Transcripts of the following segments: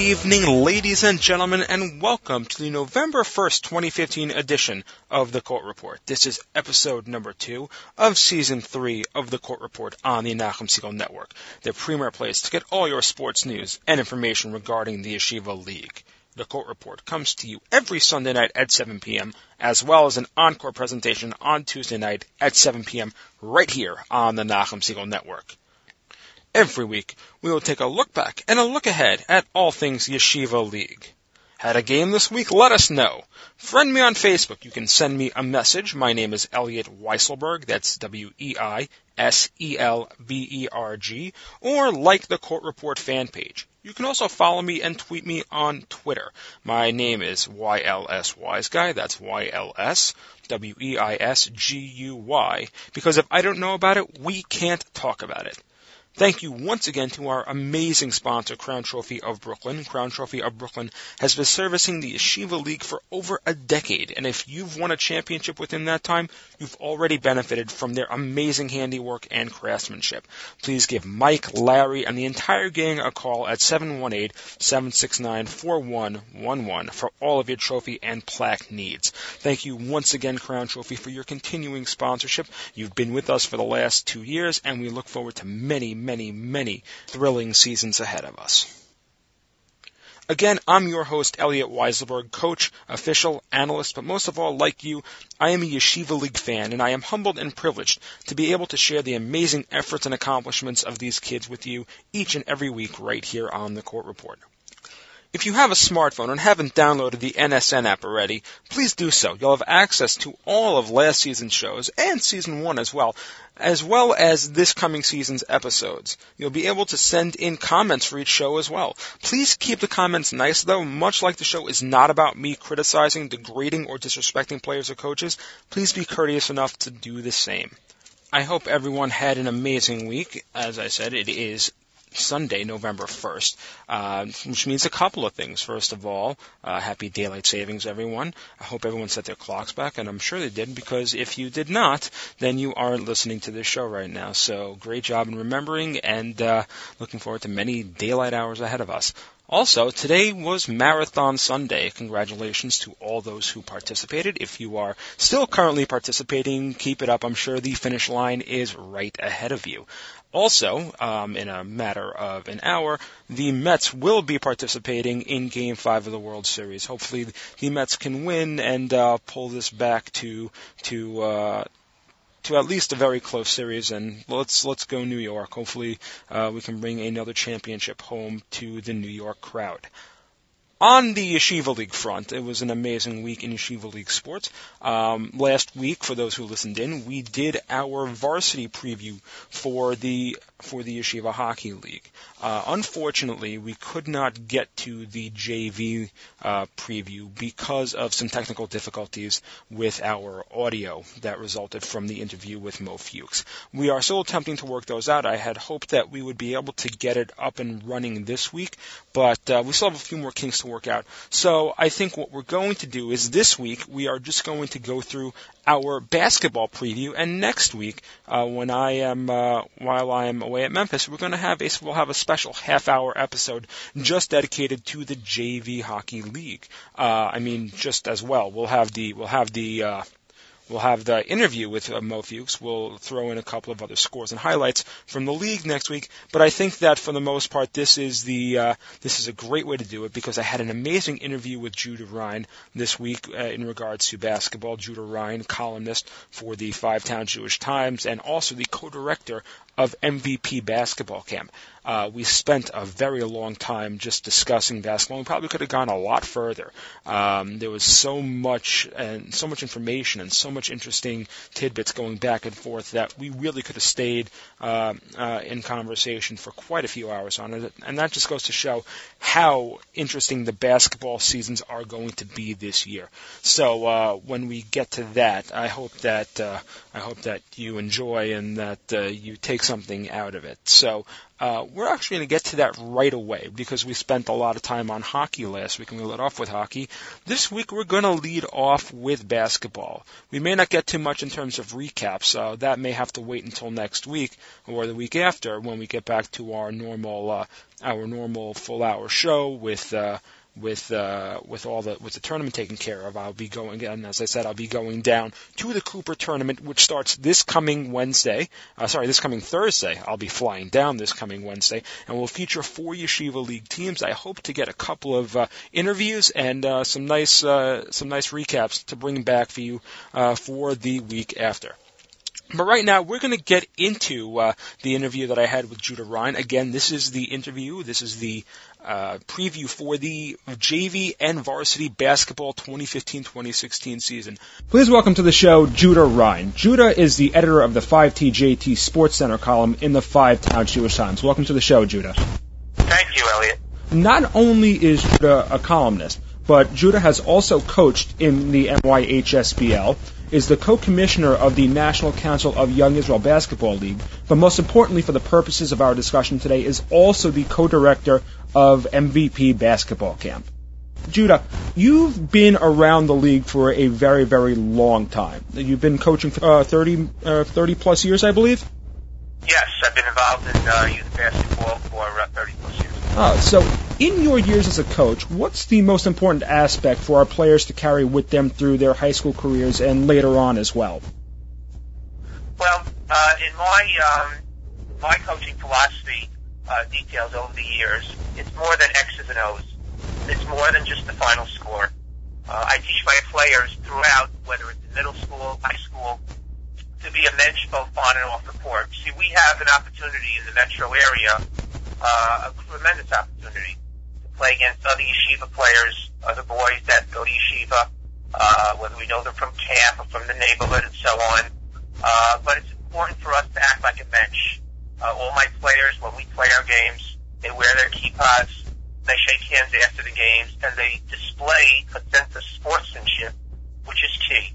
evening, ladies and gentlemen, and welcome to the November 1st, 2015 edition of the Court Report. This is episode number two of season three of the Court Report on the Nachum Segal Network, the premier place to get all your sports news and information regarding the Yeshiva League. The Court Report comes to you every Sunday night at 7 p.m., as well as an encore presentation on Tuesday night at 7 p.m. right here on the Nachum Segal Network. Every week, we will take a look back and a look ahead at all things Yeshiva League. Had a game this week? Let us know. Friend me on Facebook. You can send me a message. My name is Elliot Weiselberg. That's W-E-I-S-E-L-B-E-R-G. Or like the Court Report fan page. You can also follow me and tweet me on Twitter. My name is YLS Wise Guy. That's YLS W-E-I-S-G-U-Y. Because if I don't know about it, we can't talk about it. Thank you once again to our amazing sponsor, Crown Trophy of Brooklyn. Crown Trophy of Brooklyn has been servicing the Yeshiva League for over a decade, and if you've won a championship within that time, you've already benefited from their amazing handiwork and craftsmanship. Please give Mike, Larry, and the entire gang a call at 718-769-4111 for all of your trophy and plaque needs. Thank you once again, Crown Trophy, for your continuing sponsorship. You've been with us for the last two years, and we look forward to many, many, many thrilling seasons ahead of us. Again, I'm your host, Elliot Weiselberg, coach, official, analyst, but most of all, like you, I am a Yeshiva League fan, and I am humbled and privileged to be able to share the amazing efforts and accomplishments of these kids with you each and every week right here on the Court Report. If you have a smartphone and haven't downloaded the NSN app already, please do so. You'll have access to all of last season's shows and season one as well, as well as this coming season's episodes. You'll be able to send in comments for each show as well. Please keep the comments nice though, much like the show is not about me criticizing, degrading, or disrespecting players or coaches. Please be courteous enough to do the same. I hope everyone had an amazing week. As I said, it is Sunday, November 1st, uh, which means a couple of things. First of all, uh, happy daylight savings, everyone. I hope everyone set their clocks back, and I'm sure they did, because if you did not, then you aren't listening to this show right now. So great job in remembering, and uh, looking forward to many daylight hours ahead of us. Also, today was Marathon Sunday. Congratulations to all those who participated. If you are still currently participating, keep it up. I'm sure the finish line is right ahead of you. Also, um, in a matter of an hour, the Mets will be participating in Game Five of the World Series. Hopefully, the Mets can win and uh, pull this back to to uh, to at least a very close series. And let's let's go New York. Hopefully, uh, we can bring another championship home to the New York crowd. On the Yeshiva League front, it was an amazing week in Yeshiva League sports. Um, last week, for those who listened in, we did our varsity preview for the for the Yeshiva Hockey League. Uh, unfortunately, we could not get to the JV uh, preview because of some technical difficulties with our audio that resulted from the interview with Mo Fuchs. We are still attempting to work those out. I had hoped that we would be able to get it up and running this week, but uh, we still have a few more kinks to work out. So I think what we're going to do is this week we are just going to go through our basketball preview, and next week uh, when I am uh, while I am away at Memphis, we're going to have a we'll have a special half hour episode just dedicated to the JV Hockey League. Uh, I mean, just as well, we'll have the we'll have the uh, We'll have the interview with uh, Mo Fuchs. We'll throw in a couple of other scores and highlights from the league next week. But I think that for the most part, this is the uh, this is a great way to do it because I had an amazing interview with Judah Rhine this week uh, in regards to basketball. Judah Rhine, columnist for the Five Town Jewish Times and also the co-director of MVP Basketball Camp. Uh, we spent a very long time just discussing basketball. We probably could have gone a lot further. Um, there was so much and so much information and so much interesting tidbits going back and forth that we really could have stayed uh, uh, in conversation for quite a few hours on it. And that just goes to show how interesting the basketball seasons are going to be this year. So uh, when we get to that, I hope that uh, I hope that you enjoy and that uh, you take something out of it. So Uh, we're actually going to get to that right away because we spent a lot of time on hockey last week and we let off with hockey. This week we're going to lead off with basketball. We may not get too much in terms of recaps. Uh, that may have to wait until next week or the week after when we get back to our normal uh, our normal full hour show with uh, with uh, with all the with the tournament taken care of. I'll be going, and as I said, I'll be going down to the Cooper tournament, which starts this coming Wednesday. Uh, sorry, this coming Thursday. I'll be flying down this coming Wednesday, and we'll feature four Yeshiva League teams. I hope to get a couple of uh, interviews and uh, some nice uh, some nice recaps to bring back for you uh, for the week after. But right now, we're going to get into uh, the interview that I had with Judah Rhine. Again, this is the interview. This is the uh, preview for the JV and varsity basketball 2015-2016 season. Please welcome to the show Judah Rhine. Judah is the editor of the 5TJT Sports Center column in the Five Town Jewish Times. Welcome to the show, Judah. Thank you, Elliot. Not only is Judah a columnist, but Judah has also coached in the NYHSBL is the co-commissioner of the National Council of Young Israel Basketball League, but most importantly for the purposes of our discussion today is also the co-director of MVP Basketball Camp. Judah, you've been around the league for a very, very long time. You've been coaching for uh, 30, uh, 30 plus years, I believe? Yes, I've been involved in uh, youth basketball for uh, 30 Uh, so, in your years as a coach, what's the most important aspect for our players to carry with them through their high school careers and later on as well? Well, uh, in my um, my coaching philosophy uh, details over the years, it's more than X's and O's. It's more than just the final score. Uh, I teach my players throughout, whether it's middle school, high school, to be a mensch both on and off the court. See, we have an opportunity in the metro area uh, a tremendous opportunity to play against other yeshiva players, other boys that go to yeshiva, uh, whether we know them from camp or from the neighborhood and so on. Uh, but it's important for us to act like a mensch. Uh, all my players, when we play our games, they wear their kippahs, they shake hands after the games, and they display a sense of sportsmanship, which is key.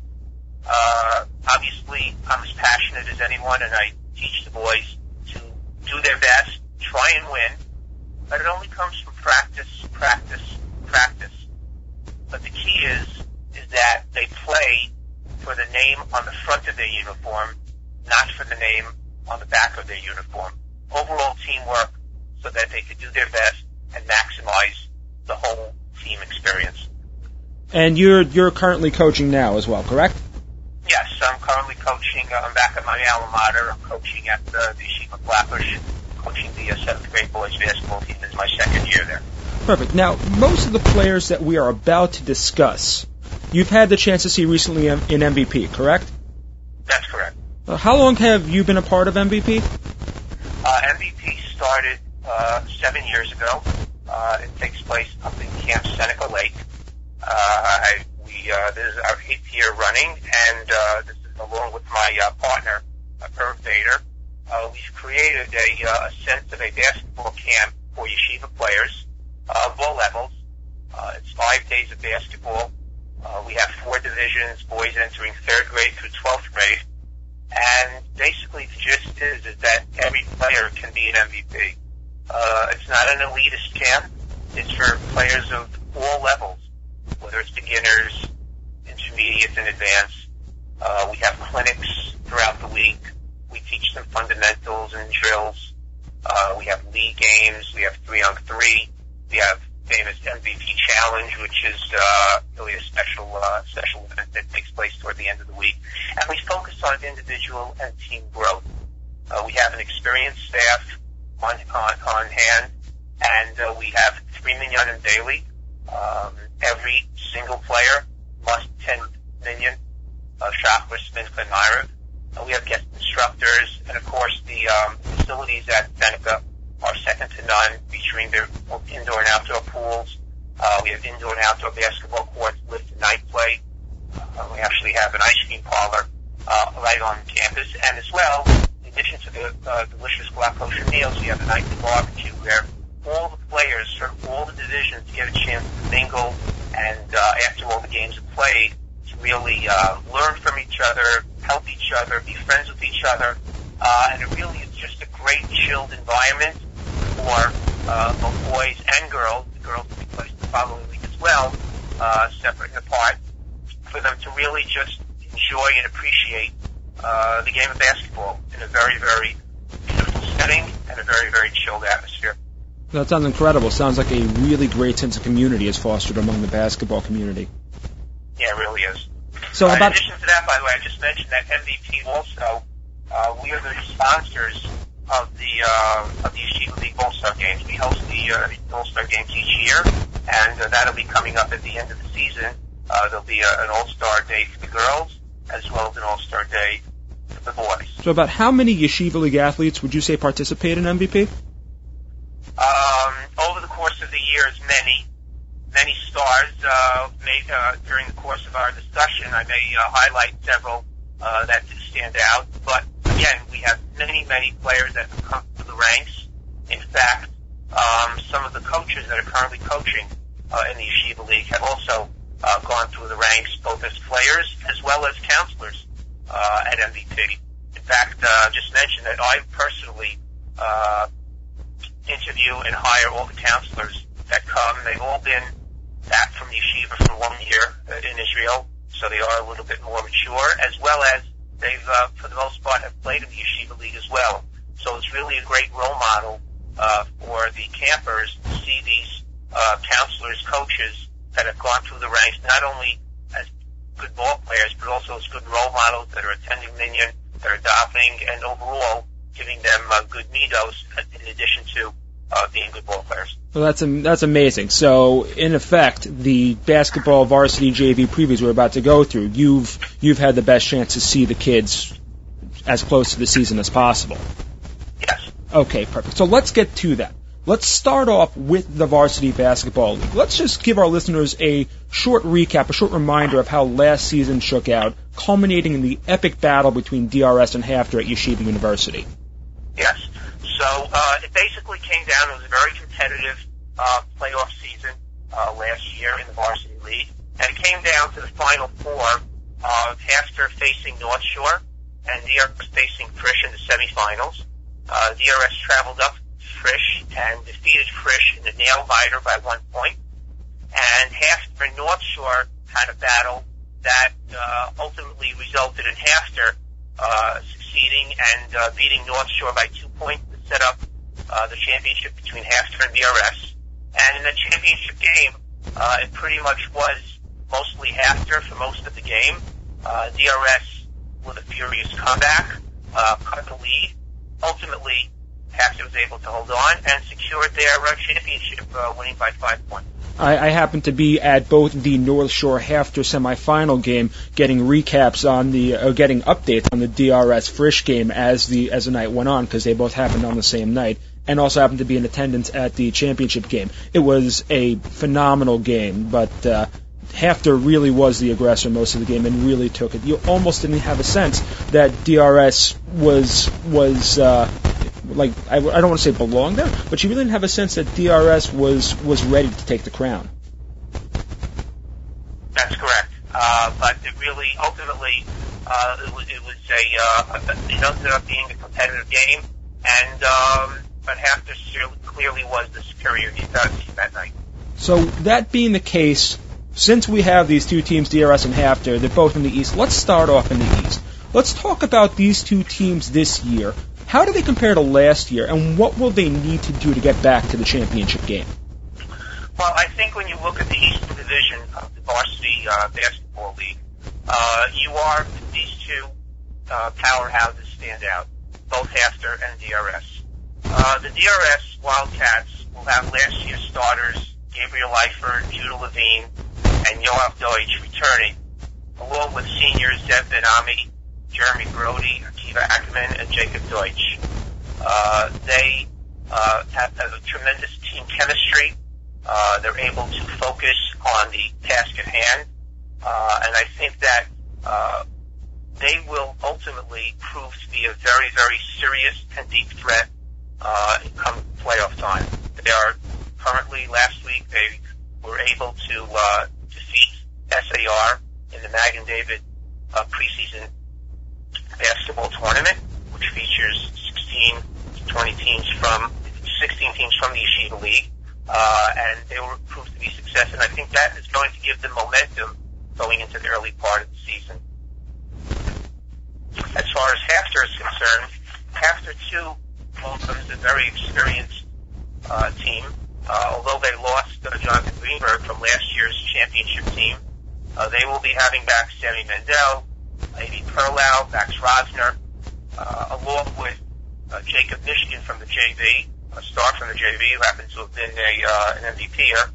Uh, obviously, I'm as passionate as anyone, and I teach the boys to do their best try and win, but it only comes from practice, practice, practice. But the key is, is that they play for the name on the front of their uniform, not for the name on the back of their uniform. Overall teamwork so that they could do their best and maximize the whole team experience. And you're you're currently coaching now as well, correct? Yes, I'm currently coaching. Uh, I'm back at my alma mater. I'm coaching at the, the Yeshiva coaching the uh, seventh grade boys basketball team. This is my second year there. Perfect. Now, most of the players that we are about to discuss, you've had the chance to see recently in MVP, correct? That's correct. Uh, how long have you been a part of MVP? Uh, MVP started uh, seven years ago. Uh, it takes place up in Camp Seneca Lake. Uh, I, we uh, this is our eighth year running, and uh, this is along with my uh, partner, Irv Bader uh, we've created a, uh, a sense of a basketball camp for yeshiva players uh, of all levels. Uh, it's five days of basketball. Uh, we have four divisions, boys entering third grade through 12th grade. And basically the gist is, is that every player can be an MVP. Uh, it's not an elitist camp. It's for players of all levels, whether it's beginners, intermediate, and advanced. Uh, we have clinics throughout the week. We teach them fundamentals and drills. Uh, we have league games. We have three on three. We have famous MVP challenge, which is uh, really a special uh, special event that takes place toward the end of the week. And we focus on individual and team growth. Uh, we have an experienced staff on on, on hand, and uh, we have three minyanim daily. Um, every single player must ten minyan of Shachris, Mincha, and Maariv. Uh, we have guest instructors, and of course the um, facilities at Seneca are second to none, featuring their indoor and outdoor pools. Uh, we have indoor and outdoor basketball courts, and night play. Uh, we actually have an ice cream parlor uh, right on campus, and as well, in addition to the uh, delicious black meals, we have a nightly barbecue where all the players from all the divisions get a chance to mingle, and uh, after all the games are played, really uh, learn from each other, help each other, be friends with each other, uh, and it really is just a great chilled environment for uh, both boys and girls. The girls will be placed the following week as well, uh, separate and apart, for them to really just enjoy and appreciate uh, the game of basketball in a very, very beautiful setting and a very, very chilled atmosphere. That sounds incredible. Sounds like a really great sense of community is fostered among the basketball community. Yeah, it really is. So uh, about in addition to that, by the way, I just mentioned that MVP also, uh, we are the sponsors of the uh, of the Yeshiva League All Star Games. We host the uh, All Star Games each year, and uh, that'll be coming up at the end of the season. Uh, there'll be a, an All Star Day for the girls, as well as an All Star Day for the boys. so about how many Yeshiva League athletes would you say participate in MVP? Um, over the course of the years, many, many stars. Uh, uh, during the course of our discussion, I may uh, highlight several uh, that stand out. But again, we have many, many players that have come through the ranks. In fact, um, some of the coaches that are currently coaching uh, in the Yeshiva League have also uh, gone through the ranks, both as players as well as counselors uh, at MVP. In fact, uh, just mentioned that I personally uh, interview and hire all the counselors that come. They've all been back from yeshiva for one year uh, in Israel, so they are a little bit more mature, as well as they've, uh, for the most part, have played in the yeshiva league as well. So it's really a great role model uh, for the campers to see these uh, counselors, coaches that have gone through the ranks, not only as good ball players, but also as good role models that are attending Minyan, that are adopting, and overall giving them uh, good midos in addition to uh, being good ball players. Well, that's that's amazing. So, in effect, the basketball varsity JV previews we're about to go through, you've you've had the best chance to see the kids as close to the season as possible. Yes. Okay, perfect. So let's get to that. Let's start off with the varsity basketball league. Let's just give our listeners a short recap, a short reminder of how last season shook out, culminating in the epic battle between DRS and HAFTR at Yeshiva University. Yes. So uh, it basically came down. It was a very competitive uh, playoff season uh, last year in the varsity league, and it came down to the final four of HAFTR facing North Shore and DRS facing Frisch in the semifinals. Uh, DRS traveled up Frisch and defeated Frisch in the nail biter by one point, and HAFTR North Shore had a battle that uh, ultimately resulted in HAFTR uh, succeeding and uh, beating North Shore by two points set up uh, the championship between HAFTR and DRS. And in the championship game, uh, it pretty much was mostly HAFTR for most of the game. Uh, DRS with a furious comeback, uh, cut the lead. Ultimately, HAFTR was able to hold on and secured their uh, championship, uh, winning by five points. I, I happened to be at both the North Shore HAFTR semifinal game, getting recaps on the, uh, getting updates on the DRS Frisch game as the as the night went on because they both happened on the same night, and also happened to be in attendance at the championship game. It was a phenomenal game, but uh, HAFTR really was the aggressor most of the game and really took it. You almost didn't have a sense that DRS was was. Uh, like I, I don't want to say belonged there, but you really didn't have a sense that DRS was was ready to take the crown. That's correct. Uh, but it really, ultimately, uh, it was, it was a, uh, it ended up being a competitive game, and, um, but HAFTR clearly was the superior team that night. So that being the case, since we have these two teams, DRS and HAFTR, they're both in the East. Let's start off in the East. Let's talk about these two teams this year. How do they compare to last year, and what will they need to do to get back to the championship game? Well, I think when you look at the Eastern Division of the varsity uh, basketball league, uh, you are these two uh, powerhouses stand out, both HAFTR and DRS. Uh, the DRS Wildcats will have last year's starters, Gabriel Leifer, Judah Levine, and Yoav Deutsch returning, along with seniors Zev Ben-Ami, Jeremy Brody, Akiva Ackerman, and Jacob Deutsch. Uh, they uh, have, have a tremendous team chemistry. Uh, they're able to focus on the task at hand, uh, and I think that uh, they will ultimately prove to be a very, very serious and deep threat uh, come playoff time. They are currently last week they were able to uh, defeat SAR in the Magen David uh, preseason basketball tournament, which features 16 to 20 teams from 16 teams from the Yeshiva League, uh, and they will prove to be success. And I think that is going to give them momentum going into the early part of the season. As far as HAFTR is concerned, HAFTR too welcomes a very experienced uh, team. Uh, although they lost uh, Jonathan Greenberg from last year's championship team, uh, they will be having back Sammy Mendel, Avi Perlow, Max Rosner, uh, along with uh, Jacob Michigan from the JV, a star from the JV who happens to have been a, uh, an MVP here,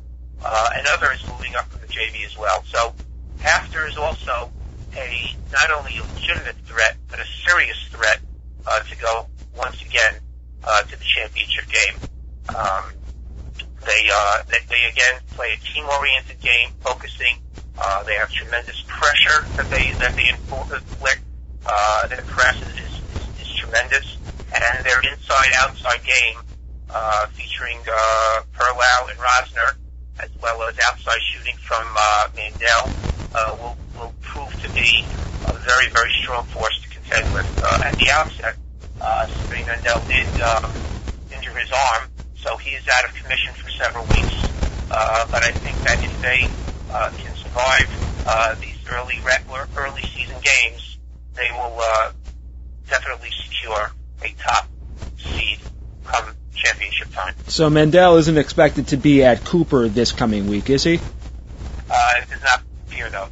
uh, and others moving up from the JV as well. So HAFTR is also a not only a legitimate threat, but a serious threat uh, to go once again uh, to the championship game. Um, they, uh, they they again play a team-oriented game, focusing. Uh, they have tremendous pressure that they that they inflict. Uh, their press is, is, is tremendous, and their inside-outside game, uh, featuring uh, Perlow and Rosner, as well as outside shooting from uh, Mandel, uh, will will prove to be a very very strong force to contend with. Uh, at the outset, uh, Sabine Mandel did um, injure his arm, so he is out of commission for several weeks. Uh, but I think that if they uh, can survive uh, these early regular, early season games, they will uh, definitely secure a top seed come championship time. So Mandel isn't expected to be at Cooper this coming week, is he? Uh, not though.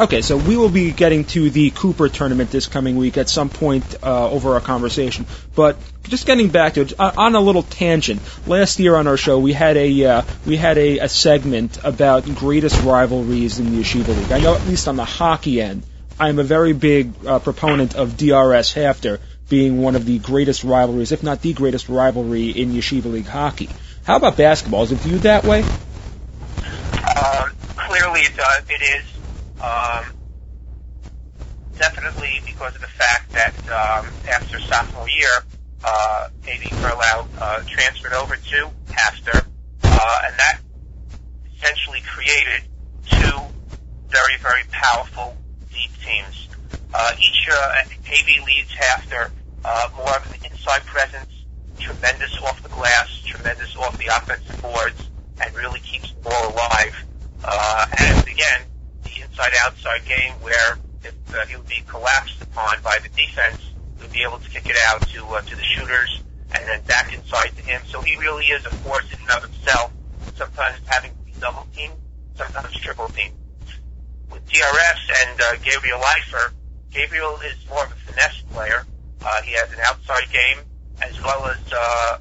Okay, so we will be getting to the Cooper tournament this coming week at some point uh, over our conversation. But just getting back to it, uh, on a little tangent. Last year on our show, we had a uh, we had a, a segment about greatest rivalries in the Yeshiva League. I know at least on the hockey end, I'm a very big uh, proponent of DRS HAFTR being one of the greatest rivalries, if not the greatest rivalry in Yeshiva League hockey. How about basketball? Is it viewed that way? Um, clearly, it does. It is. Um, definitely because of the fact that um, after sophomore year, uh, A.B. Perlow uh, transferred over to HAFTR, uh, and that essentially created two very, very powerful deep teams. Uh, each uh, A.B. leads HAFTR uh, more of an inside presence, tremendous off the glass, tremendous off the offensive boards, and really keeps the ball alive. Uh, and again, the inside-outside game where if uh, he would be collapsed upon by the defense, he would be able to kick it out to uh, to the shooters and then back inside to him. So he really is a force in and of himself. Sometimes having to be double teamed, sometimes triple teamed. With DRS and uh, Gabriel Leifer, Gabriel is more of a finesse player. Uh, he has an outside game as well as uh,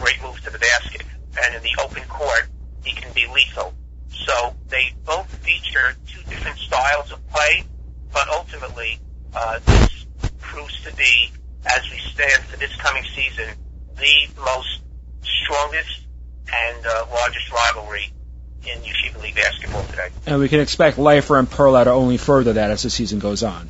great moves to the basket. And in the open court, he can be lethal. So they both feature two different styles of play, but ultimately, uh, this proves to be, as we stand for this coming season, the most strongest and uh, largest rivalry in Yeshiva League basketball today. And we can expect Leifer and Perlow to only further that as the season goes on.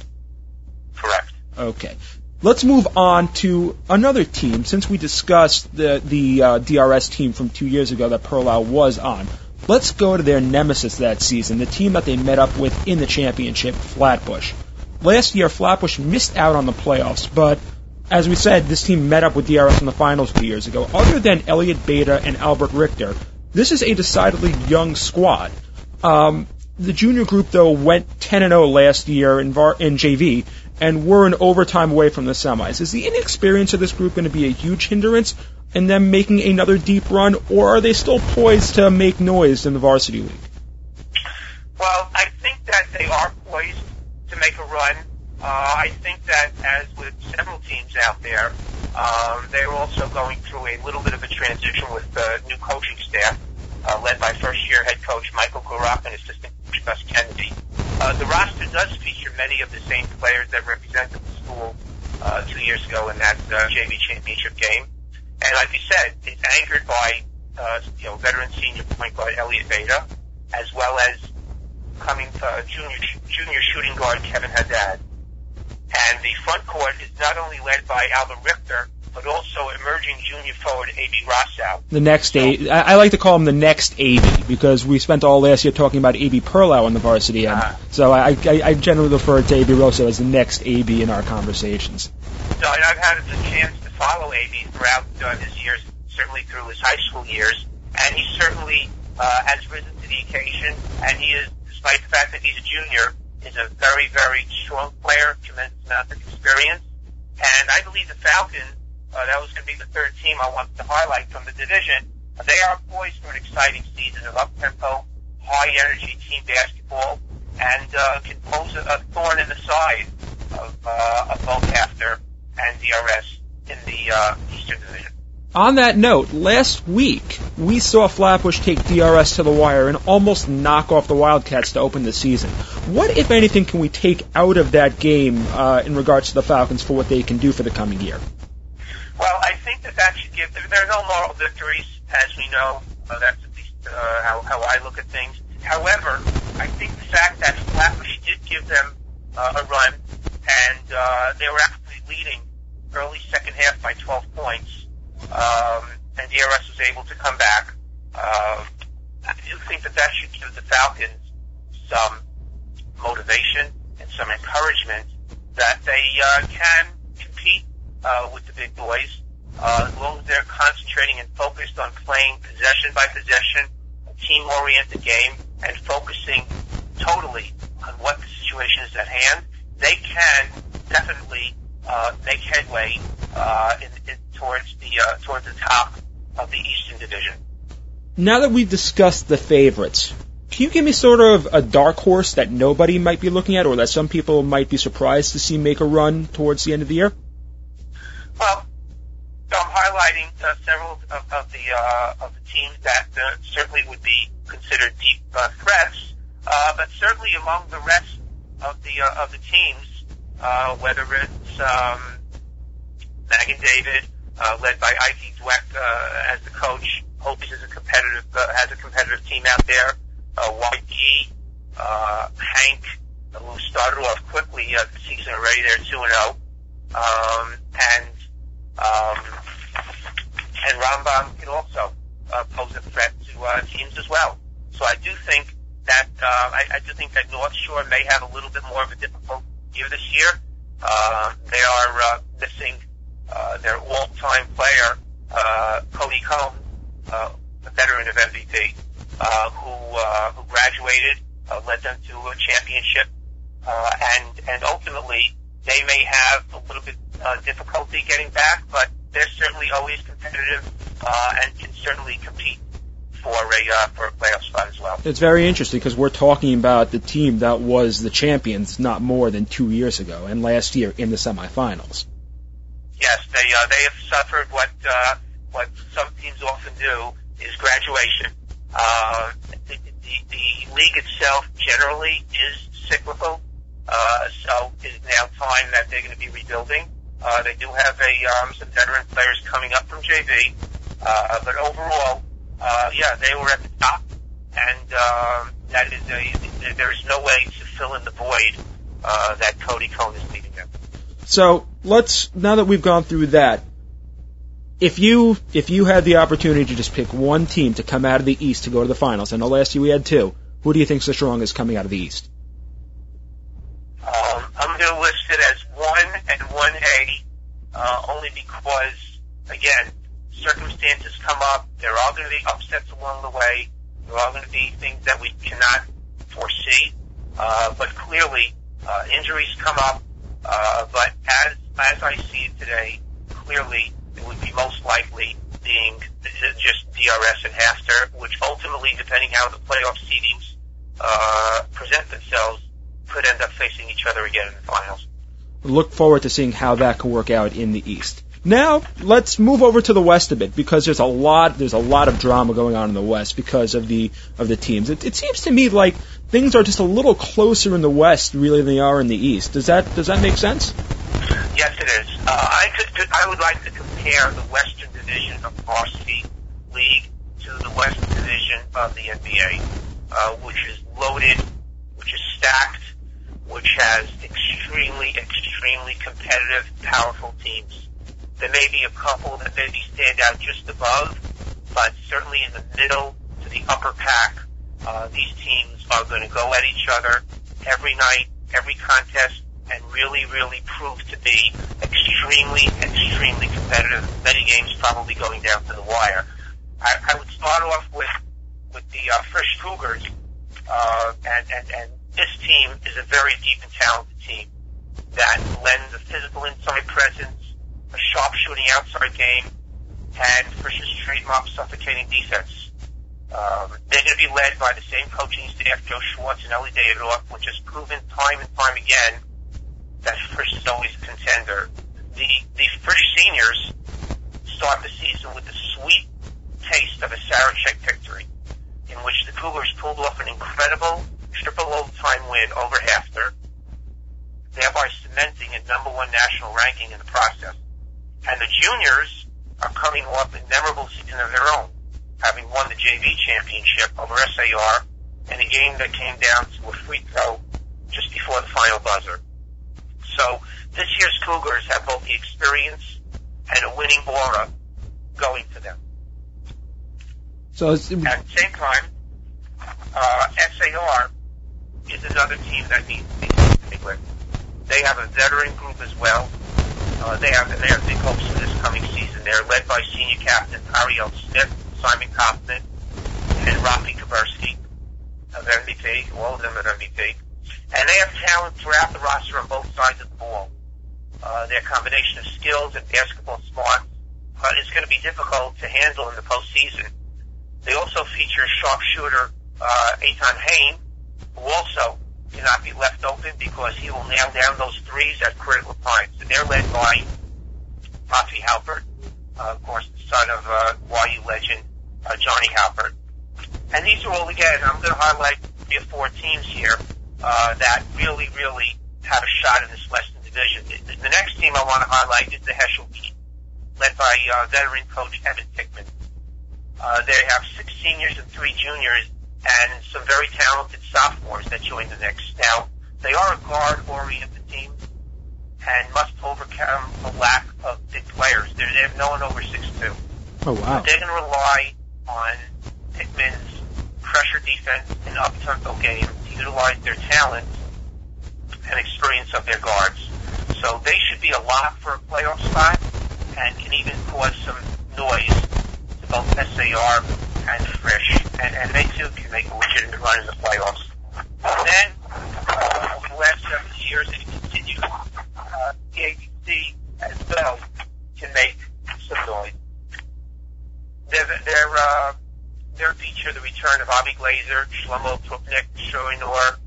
Correct. Okay. Let's move on to another team. Since we discussed the the uh, DRS team from two years ago that Perlow was on, let's go to their nemesis that season, the team that they met up with in the championship, Flatbush. Last year, Flatbush missed out on the playoffs, but as we said, this team met up with DRS in the finals two years ago. Other than Elliot Beta and Albert Richter, this is a decidedly young squad. Um, the junior group, though, went 10 and 0 last year in, var- in JV, and were an overtime away from the semis. Is the inexperience of this group going to be a huge hindrance in them making another deep run, or are they still poised to make noise in the varsity league? Well, I think that they are poised to make a run. Uh, I think that as with several teams out there, um, they're also going through a little bit of a transition with the new coaching staff, uh, led by first-year head coach Michael Gurak and assistant coach Gus Kennedy. Uh, the roster does feature many of the same players that represented the school uh, two years ago in that uh, JV championship game. And like you said, it's anchored by uh, you know veteran senior point guard Elliot Beta, as well as coming uh, junior junior shooting guard Kevin Haddad. And the front court is not only led by Albert Richter, but also emerging junior forward A.B. Rossow. The next A, I I like to call him the next AB because we spent all last year talking about AB Perlow on the varsity end. Uh-huh. So I, I, I generally refer to AB Rosso as the next AB in our conversations. So I've had the chance to follow A.B. throughout uh, this year's certainly through his high school years, and he certainly uh, has risen to the occasion. And he is, despite the fact that he's a junior, is a very, very strong player, tremendous amount of experience. And I believe the Falcons, uh, that was going to be the third team I wanted to highlight from the division. They are poised for an exciting season of up-tempo, high-energy team basketball, and uh, can pose a, a thorn in the side of, uh, of both HAFTR and DRS in the uh, Eastern Division. On that note, last week we saw Flatbush take DRS to the wire and almost knock off the Wildcats to open the season. What, if anything, can we take out of that game uh, in regards to the Falcons for what they can do for the coming year? Well, I think that that should give. There are no moral victories, as we know. Uh, that's at least uh, how, how I look at things. However, I think the fact that Flatbush did give them uh, a run, and uh, they were actually leading early second half by 12 points um, and DRS was able to come back. Uh, I do think that that should give the Falcons some motivation and some encouragement that they uh, can compete uh, with the big boys uh, as long as they're concentrating and focused on playing possession by possession, a team-oriented game, and focusing totally on what the situation is at hand. They can definitely uh, make headway uh, in, in, towards the uh, towards the top of the Eastern Division. Now that we've discussed the favorites, can you give me sort of a dark horse that nobody might be looking at, or that some people might be surprised to see make a run towards the end of the year? Well, so I'm highlighting uh, several of, of the uh, of the teams that uh, certainly would be considered deep uh, threats, uh, but certainly among the rest of the uh, of the teams, uh, whether it's um, Magen David, uh, led by Ike Dweck uh, as the coach. Hopies is a competitive uh, has a competitive team out there. Uh, YG, uh, HANC, who started off quickly uh, the season already. They're two and zero, um, and um, and Rambam can also uh, pose a threat to uh, teams as well. So I do think that uh, I, I do think that North Shore may have a little bit more of a difficult year this year. Uh, they are uh, missing uh, their all-time player, uh, Cody Cohn, uh, a veteran of MVP, uh, who uh, who graduated, uh, led them to a championship, uh, and and ultimately they may have a little bit uh, difficulty getting back, but they're certainly always competitive uh, and can certainly compete for a uh, for a playoff spot as well. It's very interesting because we're talking about the team that was the champions not more than two years ago and last year in the semifinals. Yes, they uh, they have suffered what uh, what some teams often do is graduation. Uh, the, the, the league itself generally is cyclical, uh, so it is now time that they're going to be rebuilding. Uh, they do have a um, some veteran players coming up from JV, uh, but overall, uh, yeah, they were at the top, and um, that is a there is no way to fill in the void uh, that Cody Cohn is leaving them. So let's now that we've gone through that, if you if you had the opportunity to just pick one team to come out of the East to go to the finals, I know last year we had two. Who do you think's the strongest coming out of the East? Um, I'm going to list it as one and one A, uh, only because again, circumstances come up. There are going to be upsets along the way. There are going to be things that we cannot foresee. Uh, but clearly, uh, injuries come up. Uh, but as as I see it today, clearly it would be most likely being just DRS and HAFTR, which ultimately, depending how the playoff seedings uh, present themselves, could end up facing each other again in the finals. Look forward to seeing how that can work out in the East. Now let's move over to the West a bit because there's a lot there's a lot of drama going on in the West because of the of the teams. It, it seems to me like things are just a little closer in the West really than they are in the East. Does that does that make sense? Yes, it is. Uh, I could, I would like to compare the Western Division of varsity league to the Western Division of the NBA, uh, which is loaded, which is stacked, which has extremely, extremely competitive, powerful teams. There may be a couple that maybe stand out just above, but certainly in the middle to the upper pack, uh, these teams are going to go at each other every night, every contest, and really, really proved to be extremely, extremely competitive. Many games probably going down to the wire. I, I would start off with with the uh, Frisch Cougars, uh, and, and and this team is a very deep and talented team that lends a physical inside presence, a sharp shooting outside game, and Frisch's trademark suffocating defense. Um, they're going to be led by the same coaching staff, Joe Schwartz and Ellie Davidoff, which has proven time and time again that Frisch is always a contender. The, the Frisch seniors start the season with the sweet taste of a Sarachek victory, in which the Cougars pulled off an incredible triple overtime win over HAFTR, thereby cementing a number one national ranking in the process. And the juniors are coming off a memorable season of their own having won the JV championship over SAR in a game that came down to a free throw just before the final buzzer. So this year's Cougars have both the experience and a winning aura going for them. So at the same time, uh, SAR is another team that needs to be with. They have a veteran group as well. Uh, they have they have big hopes for this coming season. They're led by senior captain Ariel Smith, Simon Kaufman, and Rafi Kaburski of MVP, all of them at MVP. And they have talent throughout the roster on both sides of the ball. Uh, their combination of skills and basketball smarts uh, is going to be difficult to handle in the postseason. They also feature sharpshooter, uh, Eitan Hain, who also cannot be left open because he will nail down those threes at critical times. And they're led by Rafi Halpert, uh, of course, the son of uh, YU legend uh, Johnny Halpert. And these are all, again, I'm going to highlight three or four teams here uh, that really, really have a shot in this Western Division. The, the next team I want to highlight is the Heschel team, led by uh, veteran coach Evan Tickman. Uh, they have six seniors and three juniors and some very talented sophomores that join the next. Now, they are a guard-oriented team and must overcome a lack of big players. They're, they have no one over 6'2". Oh, wow. But they're going to rely on Tickman's pressure defense and up-tempo game to utilize their talent and experience of their guards. So they should be a lock for a playoff spot and can even cause some noise to both SAR and Frisch. And, and they too can make a legitimate run in the playoffs. And then, uh, over the last seven years, it continues, uh, TABC as well can make some noise. They're, they're, uh, their feature the return of Avi Glazer, Shlomo Prupnik, Shorinor,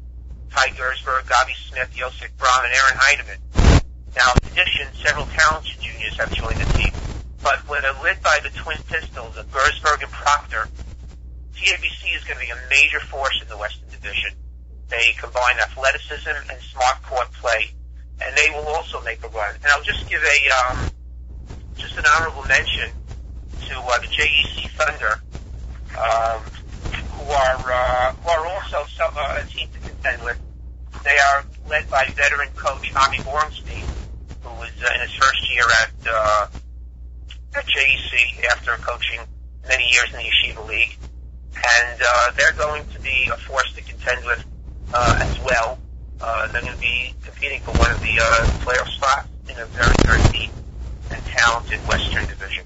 Ty Gersberg, Gabi Smith, Yosef Braun, and Aaron Heineman. Now, in addition, several talented juniors have joined the team. But when they're led by the twin pistols of Gersberg and Proctor, TABC is going to be a major force in the Western Division. They combine athleticism and smart court play, and they will also make a run. And I'll just give a um, just an honorable mention to uh, the JEC Thunder, um, who are uh, who are also some uh, a team to contend with. They are led by veteran coach Ami Borenstein, who is uh, in his first year at uh, at JEC after coaching many years in the Yeshiva League, and uh, they're going to be a force to contend with uh, as well. Uh, they're going to be competing for one of the uh, playoff spots in a very very deep and talented Western Division.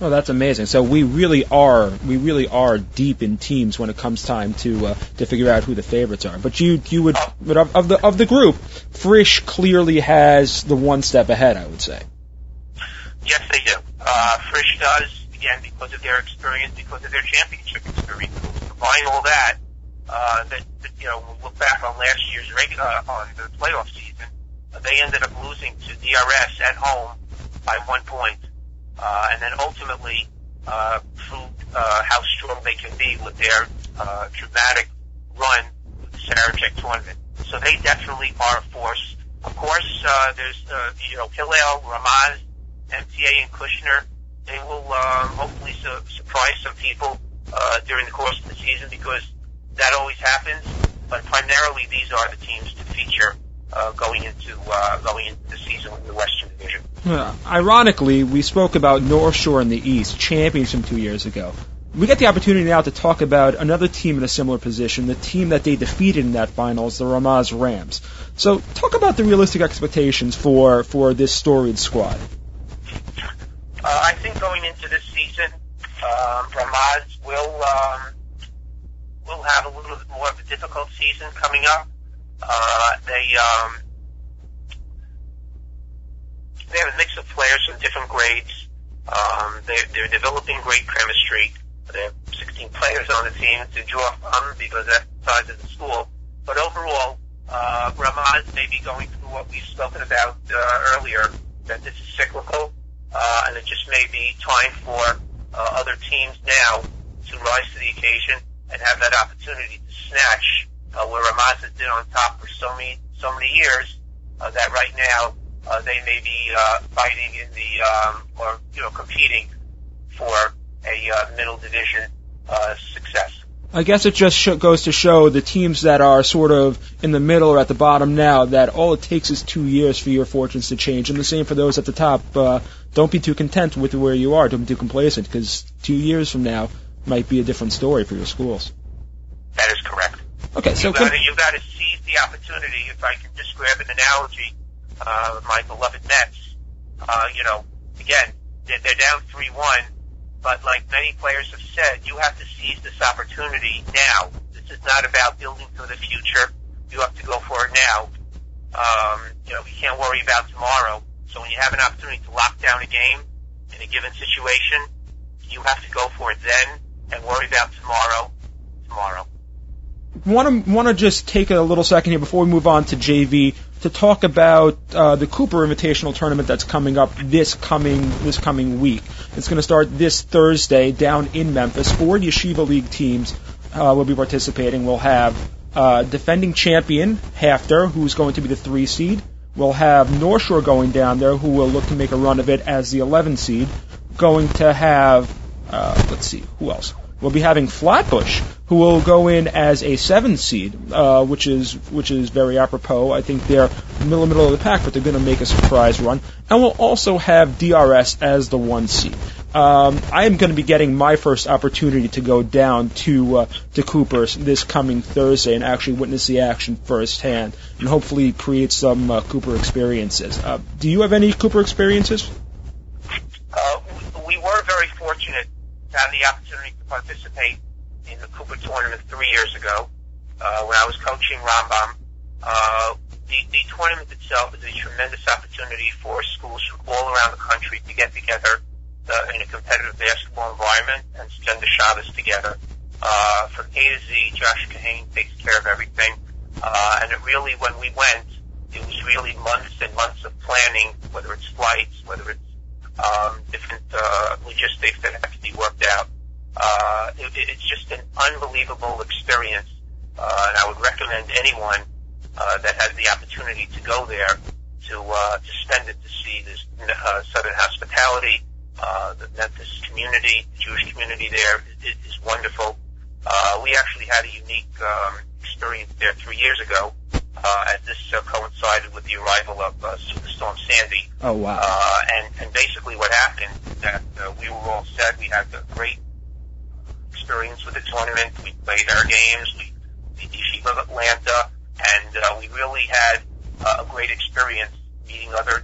Oh, that's amazing. So we really are we really are deep in teams when it comes time to uh, to figure out who the favorites are. But you you would but of, of the of the group, Frisch clearly has the one step ahead. I would say. Yes, they do. Uh, Frisch does again because of their experience, because of their championship experience. Combine all that, uh, that, that you know, we'll look back on last year's regular uh, on the playoff season. Uh, they ended up losing to DRS at home by one point uh, and then ultimately uh, prove uh, how strong they can be with their uh, dramatic run with the Sarachek tournament. So they definitely are a force. Of course, uh, there's uh, you know Hillel, Ramaz, MTA, and Kushner. They will um, hopefully su- surprise some people uh, during the course of the season because that always happens. But primarily, these are the teams to feature uh, going into uh, going into the season in the Western Division. Uh, ironically, we spoke about North Shore in the East, champions from two years ago. we get the opportunity now to talk about another team in a similar position, the team that they defeated in that finals, the Ramaz Rams. So, talk about the realistic expectations for for this storied squad. Uh, I think going into this season, um, Ramaz will um, will have a little bit more of a difficult season coming up. Uh, they um, they have a mix of players from different grades. Um, they're, they're developing great chemistry. They have 16 players on the team to draw from because that's the size of the school. But overall, uh, Ramaz may be going through what we've spoken about uh, earlier, that this is cyclical, uh, and it just may be time for uh, other teams now to rise to the occasion and have that opportunity to snatch uh, where has been on top for so many so many years uh, that right now uh, they may be uh, fighting in the um, or you know competing for a uh, middle division uh, success. I guess it just sh- goes to show the teams that are sort of in the middle or at the bottom now that all it takes is two years for your fortunes to change, and the same for those at the top. Uh, don't be too content with where you are. Don't be too complacent, because two years from now might be a different story for your schools. That is correct. Okay, so you got to you got to seize the opportunity. If I can just grab an analogy, uh, my beloved Mets. Uh, you know, again, they're, they're down three one but like many players have said, you have to seize this opportunity now. This is not about building for the future. You have to go for it now. Um, you know, we can't worry about tomorrow. So when you have an opportunity to lock down a game in a given situation, you have to go for it then and worry about tomorrow, tomorrow. Want to want to just take a little second here before we move on to JV to talk about uh, the Cooper Invitational Tournament that's coming up this coming this coming week. It's going to start this Thursday down in Memphis. Four Yeshiva League teams uh, will be participating. We'll have uh, defending champion HAFTR, who's going to be the three seed. We'll have North Shore going down there, who will look to make a run of it as the 11 seed. Going to have, uh, let's see, who else? We'll be having Flatbush, who will go in as a seven seed, uh, which is which is very apropos. I think they're middle middle of the pack, but they're going to make a surprise run. And we'll also have DRS as the one seed. Um, I am going to be getting my first opportunity to go down to uh, to Cooper's this coming Thursday and actually witness the action firsthand, and hopefully create some uh, Cooper experiences. Uh, do you have any Cooper experiences? Uh, we were very fortunate to have the opportunity participate in the Cooper tournament three years ago uh, when I was coaching Rambam. Uh, the, the tournament itself is a tremendous opportunity for schools from all around the country to get together uh, in a competitive basketball environment and spend the Shabbos together. Uh, from A to Z, Josh Kahane takes care of everything. Uh, and it really, when we went, it was really months and months of planning, whether it's flights, whether it's um, different uh, logistics that have to be worked out. Uh, it, it's just an unbelievable experience, uh, and I would recommend anyone uh, that has the opportunity to go there to uh, to spend it to see this uh, Southern hospitality, uh, the Memphis community, the Jewish community there is, is wonderful. Uh, we actually had a unique um, experience there three years ago uh, as this uh, coincided with the arrival of uh, Superstorm Sandy. Oh wow! Uh, and and basically what happened that uh, we were all set. We had a great experience with the tournament. We played our games. We beat Yeshiva of Atlanta, and uh, we really had uh, a great experience meeting other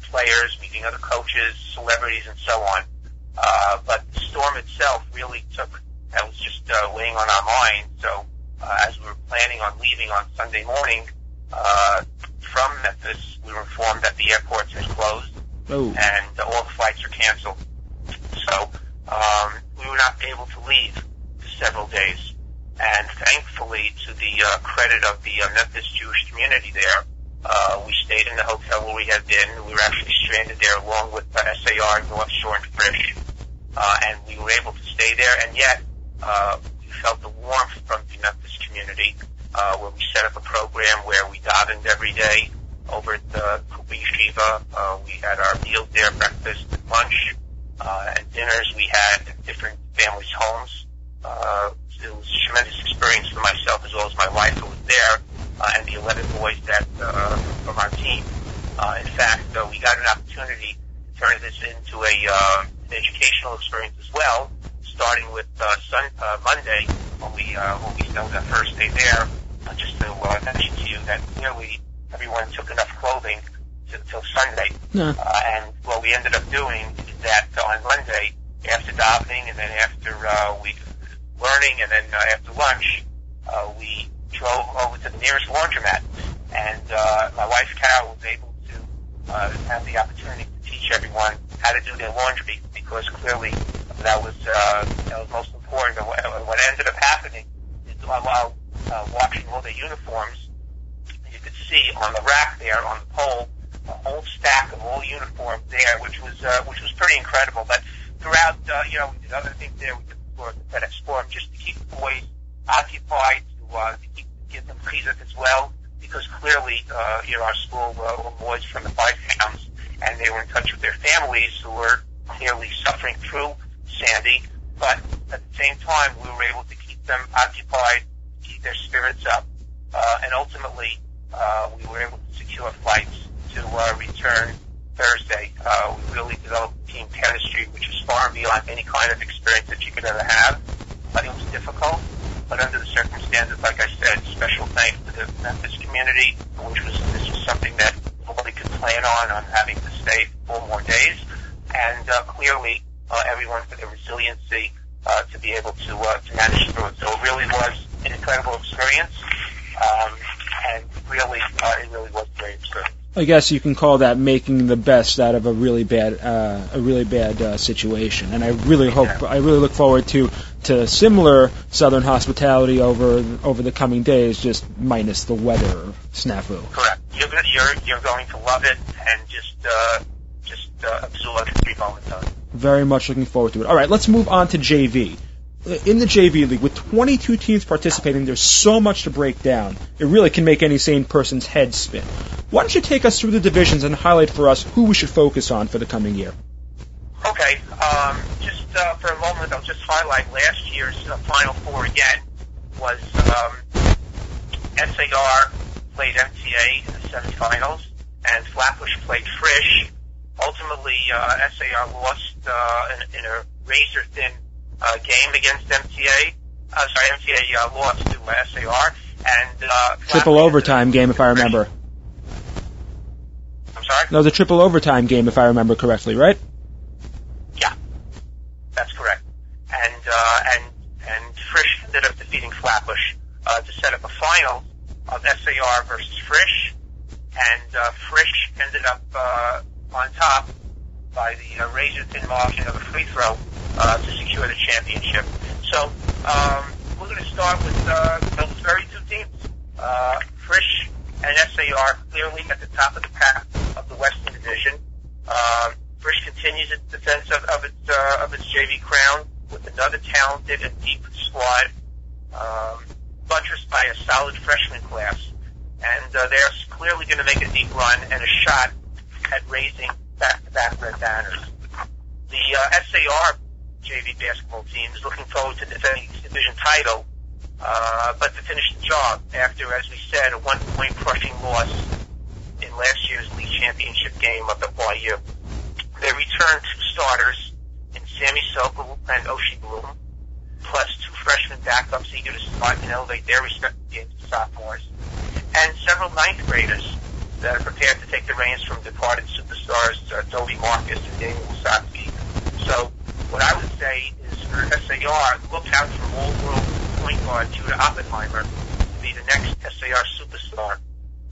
players, meeting other coaches, celebrities, and so on. Uh, but the storm itself really took that was just uh, weighing on our mind. So uh, as we were planning on leaving on Sunday morning uh, from Memphis, we were informed that the airports had closed Oh, and uh, all the flights are canceled. So um, we were not able to leave for several days. And thankfully, to the uh, credit of the uh, Memphis Jewish community there, uh, we stayed in the hotel where we had been. We were actually stranded there along with uh, SAR, North Shore, and Frisch. Uh, and we were able to stay there, and yet uh, we felt the warmth from the Memphis community, uh, where we set up a program where we davened every day over at the Cooper Shiva. Uh, we had our meals there, breakfast and lunch, uh, and dinners we had at different families' homes. Uh, it was a tremendous experience for myself as well as my wife who was there, uh, and the 11 boys that, uh, from our team. Uh, in fact, uh, we got an opportunity to turn this into a, uh, an educational experience as well. starting with uh, sun, uh, Monday when we uh, when we spent that first day there. Uh, just to uh, mention to you that clearly everyone took enough clothing till Sunday. Yeah. Uh, and what we ended up doing is that on Monday, after davening and then after uh, we learning and then uh, after lunch, uh, we drove over to the nearest laundromat. And uh, my wife Carol was able to uh, have the opportunity to teach everyone how to do their laundry because clearly that was uh, that was most important. And what, what ended up happening is while uh, watching all the uniforms, you could see on the rack there on the pole whole stack of all uniforms there, which was uh, which was pretty incredible. But throughout, uh, you know, we did other things there. We did explore the FedEx Forum just to keep the boys occupied, to, uh, to keep give them chizuk as well, because clearly, uh, you know, our school uh, boys from the five towns, and they were in touch with their families who were clearly suffering through Sandy. But at the same time, we were able to keep them occupied, keep their spirits up, uh, and ultimately, uh, we were able to secure flights to uh, return Thursday. Uh, we really developed team chemistry, which is far beyond any kind of experience that you could ever have. But it was difficult. But under the circumstances, like I said, special thanks to the Memphis community, which was this was something that nobody could plan on on having to stay four more days, and uh, clearly uh, everyone for their resiliency uh, to be able to uh, to manage through it. So it really was an incredible experience, um, and really uh, it really was a great experience. I guess you can call that making the best out of a really bad uh, a really bad uh, situation. And I really hope I really look forward to to similar Southern hospitality over over the coming days, just minus the weather snafu. Correct. You're gonna- you're you're going to love it and just uh, just uh, absorb every moment of it. Very much looking forward to it. All right, let's move on to JV. In the JV league, with 22 teams participating, there's so much to break down. It really can make any sane person's head spin. Why don't you take us through the divisions and highlight for us who we should focus on for the coming year? Okay, um, just uh, for a moment, I'll just highlight last year's uh, Final Four again was um, SAR played MTA in the semifinals, and Flatbush played Frisch. Ultimately, uh, SAR lost uh, in, in a razor-thin uh, game against MTA. Uh, sorry, MTA uh, lost to uh, SAR, and uh, Triple overtime game, if I remember. I'm sorry. Was a triple overtime game, if I remember correctly, right? Yeah, that's correct. And uh, and and Frisch ended up defeating Flatbush uh, to set up a final of SAR versus Frisch, and uh, Frisch ended up uh, on top by the uh, razor thin margin of a free throw uh, to secure the championship. So um, we're going to start with uh, those very two teams. Uh, Frisch and SAR clearly at the top of the pack of the Western Division. Um, Frisch continues its defense of, of its uh, of its JV crown with another talented and deep squad, um, buttressed by a solid freshman class, and uh, they're clearly going to make a deep run and a shot at raising back-to-back red banners. The uh, SAR JV basketball team is looking forward to defending its division title, uh, but to finish the job after, as we said, a one-point crushing loss in last year's league championship game of the YU. They returned two starters in Sammy Sokol and Oshi Bloom, plus two freshman backups eager to start and elevate their respective games to sophomores, and several ninth graders that are prepared to take the reins from departed superstars uh, Toby Marcus and Daniel Wasatski. So what I would say is for SAR, look out for all-world point guard Judah Oppenheimer to be the next SAR superstar.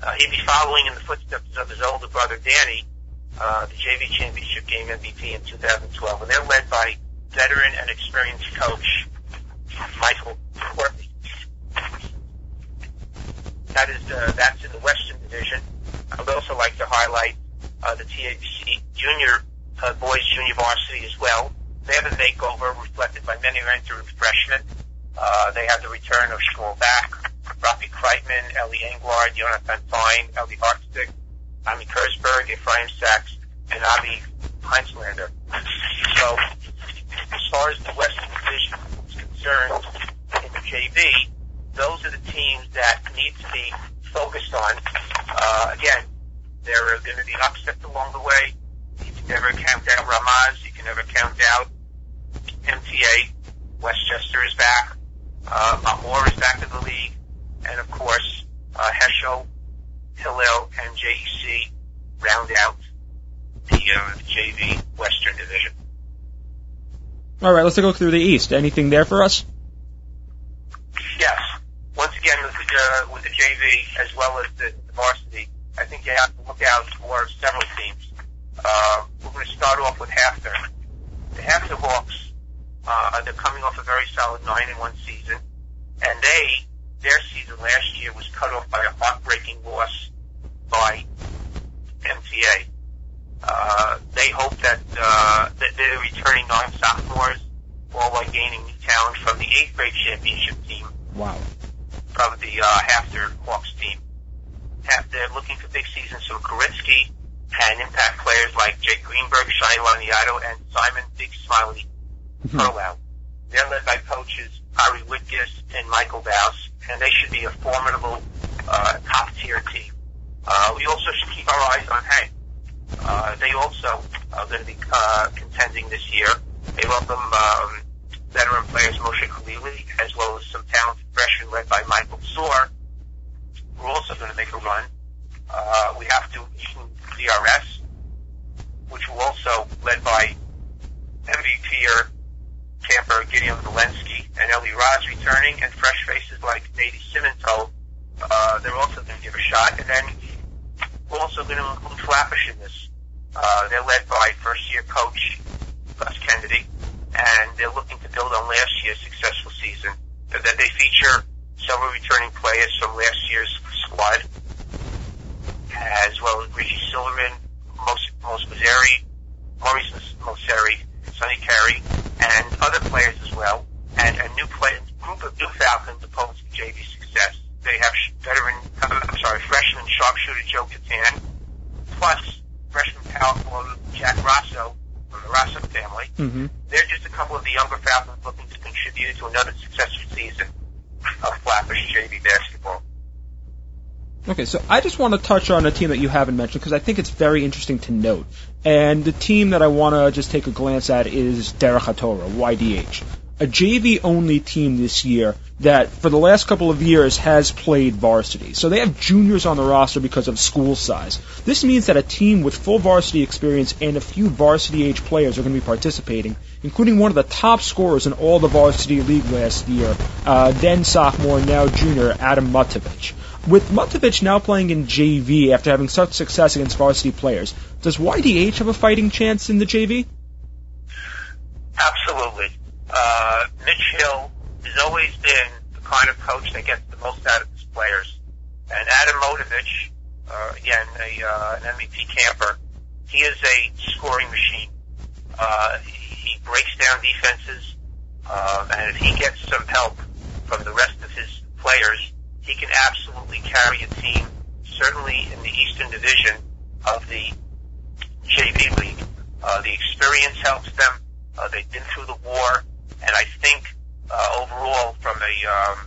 Uh, he'd be following in the footsteps of his older brother Danny, uh, the JV championship game MVP in 2012, and they're led by veteran and experienced coach Michael Courtney. That is uh, that's in the Western. I would also like to highlight uh, the TABC Junior uh, Boys Junior Varsity as well. They have a makeover reflected by many entering freshmen. Uh, they have the return of Shmuel Back, Rafi Kreitman, Ellie Englard, Jonathan Fine, Ellie Hartstick, Ami Kurzberg, Ephraim Sachs, and Avi Heinzlander. So, as far as the Western Division is concerned in the JV, those are the teams that need to be focused on. Uh, again, there are going to be upsets along the way. You can never count out Ramaz. You can never count out MTA. Westchester is back. Uh, Maor is back in the league. And of course, uh, Heschel, Hillel, and JEC round out the uh, JV Western Division. All right, let's take a look through the East. Anything there for us? Yes. Once again, with the, uh, with the JV as well as the, the varsity, I think you have to look out for several teams. Uh, we're going to start off with HAFTR. The HAFTR Hawks, uh, they're coming off a very solid 9 and 1 season, and they, their season last year was cut off by a heartbreaking loss by MTA. Uh, they hope that, uh, that they're returning nine sophomores, all while gaining new talent from the eighth grade championship team. Wow. From the, uh, HAFTR Hawks team. They're looking for big seasons from Koritsky and impact players like Jake Greenberg, Shai Laniato, and Simon Big Smiley Perlow. They're led by coaches Ari Whitgis and Michael Baus, and they should be a formidable, uh, top tier team. Uh, we also should keep our eyes on HANC. Uh, they also are going to be uh, contending this year. They welcome um, veteran players Moshe Khalili, as well as some talented freshmen led by Michael Soar. We're also going to make a run. Uh, we have to DRS, which will also led by MVP camper Gideon Valensky and Ellie Roz returning, and fresh faces like Nady Simonto. Uh, they're also going to give a shot, and then we're also going to include Flatbush in this. Uh, they're led by first-year coach Gus Kennedy, and they're looking to build on last year's successful season. That they feature several returning players from last year's squad, as well as Richie Silverman, Mos Mos Mazzeri, Maurice Moseri, Sonny Carey, and other players as well, and a new play, group of new Falcons opposed to JV success. They have veteran, I'm sorry, freshman sharpshooter Joe Catan, plus freshman power forward Jack Rosso from the Rosso family. Mm-hmm. They're just a couple of the younger Falcons looking to contribute to another successful season of Flatbush JV basketball. Okay, so I just want to touch on a team that you haven't mentioned because I think it's very interesting to note. And the team that I want to just take a glance at is Derech HaTorah, YDH. A JV only team this year that for the last couple of years has played varsity. So they have juniors on the roster because of school size. This means that a team with full varsity experience and a few varsity age players are going to be participating, including one of the top scorers in all the varsity league last year, uh, then sophomore, now junior, Adam Matovich. With Matovich now playing in JV after having such success against varsity players, does YDH have a fighting chance in the JV? Absolutely. Uh, Mitch Hill has always been the kind of coach that gets the most out of his players. And Adam Matovich, uh, again, a, uh, an MVP camper, he is a scoring machine. Uh, he breaks down defenses, uh, and if he gets some help from the rest of his players, he can absolutely carry a team, certainly in the Eastern Division of the JV League. Uh, the experience helps them. Uh, they've been through the war, and I think uh, overall, from a um,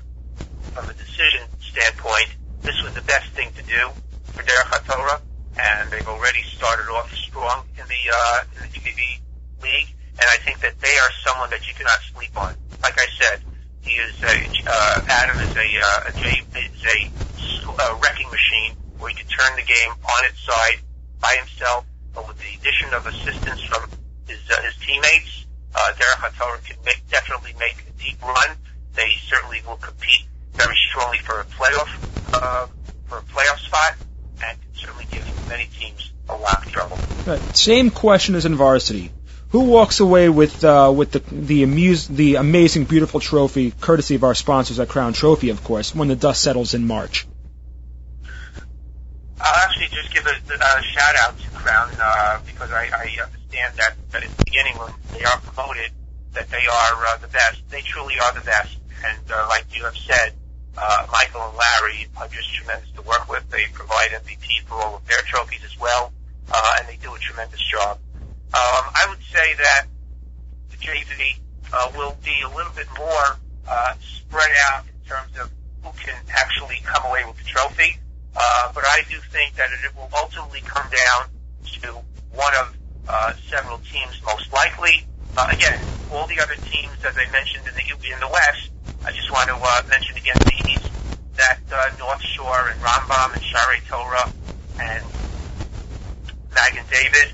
from a decision standpoint, this was the best thing to do for Derech HaTorah, and they've already started off strong in the uh, in the JV League, and I think that they are someone that you cannot sleep on. Like I said, he is a uh, Adam is a uh, a J, is a, a wrecking machine where he can turn the game on its side by himself, but with the addition of assistance from his uh, his teammates, uh, Derech HaTorah can make, definitely make a deep run. They certainly will compete very strongly for a playoff uh, for a playoff spot, and certainly give many teams a lot of trouble. Right. Same question as in varsity. Who walks away with uh, with the the amuse the amazing beautiful trophy, courtesy of our sponsors at Crown Trophy, of course, when the dust settles in March? I'll actually just give a, a shout out to Crown uh, because I, I understand that, that at the beginning when they are promoted that they are uh, the best. They truly are the best, and uh, like you have said, uh, Michael and Larry are just tremendous to work with. They provide MVP for all of their trophies as well, uh, and they do a tremendous job. Um, I would say that the JV uh, will be a little bit more uh, spread out in terms of who can actually come away with the trophy. Uh, but I do think that it will ultimately come down to one of uh, several teams, most likely. Uh, again, all the other teams, as I mentioned in the in the West, I just want to uh, mention again the East that uh, North Shore and Rambam and Shaare Torah and Magen David,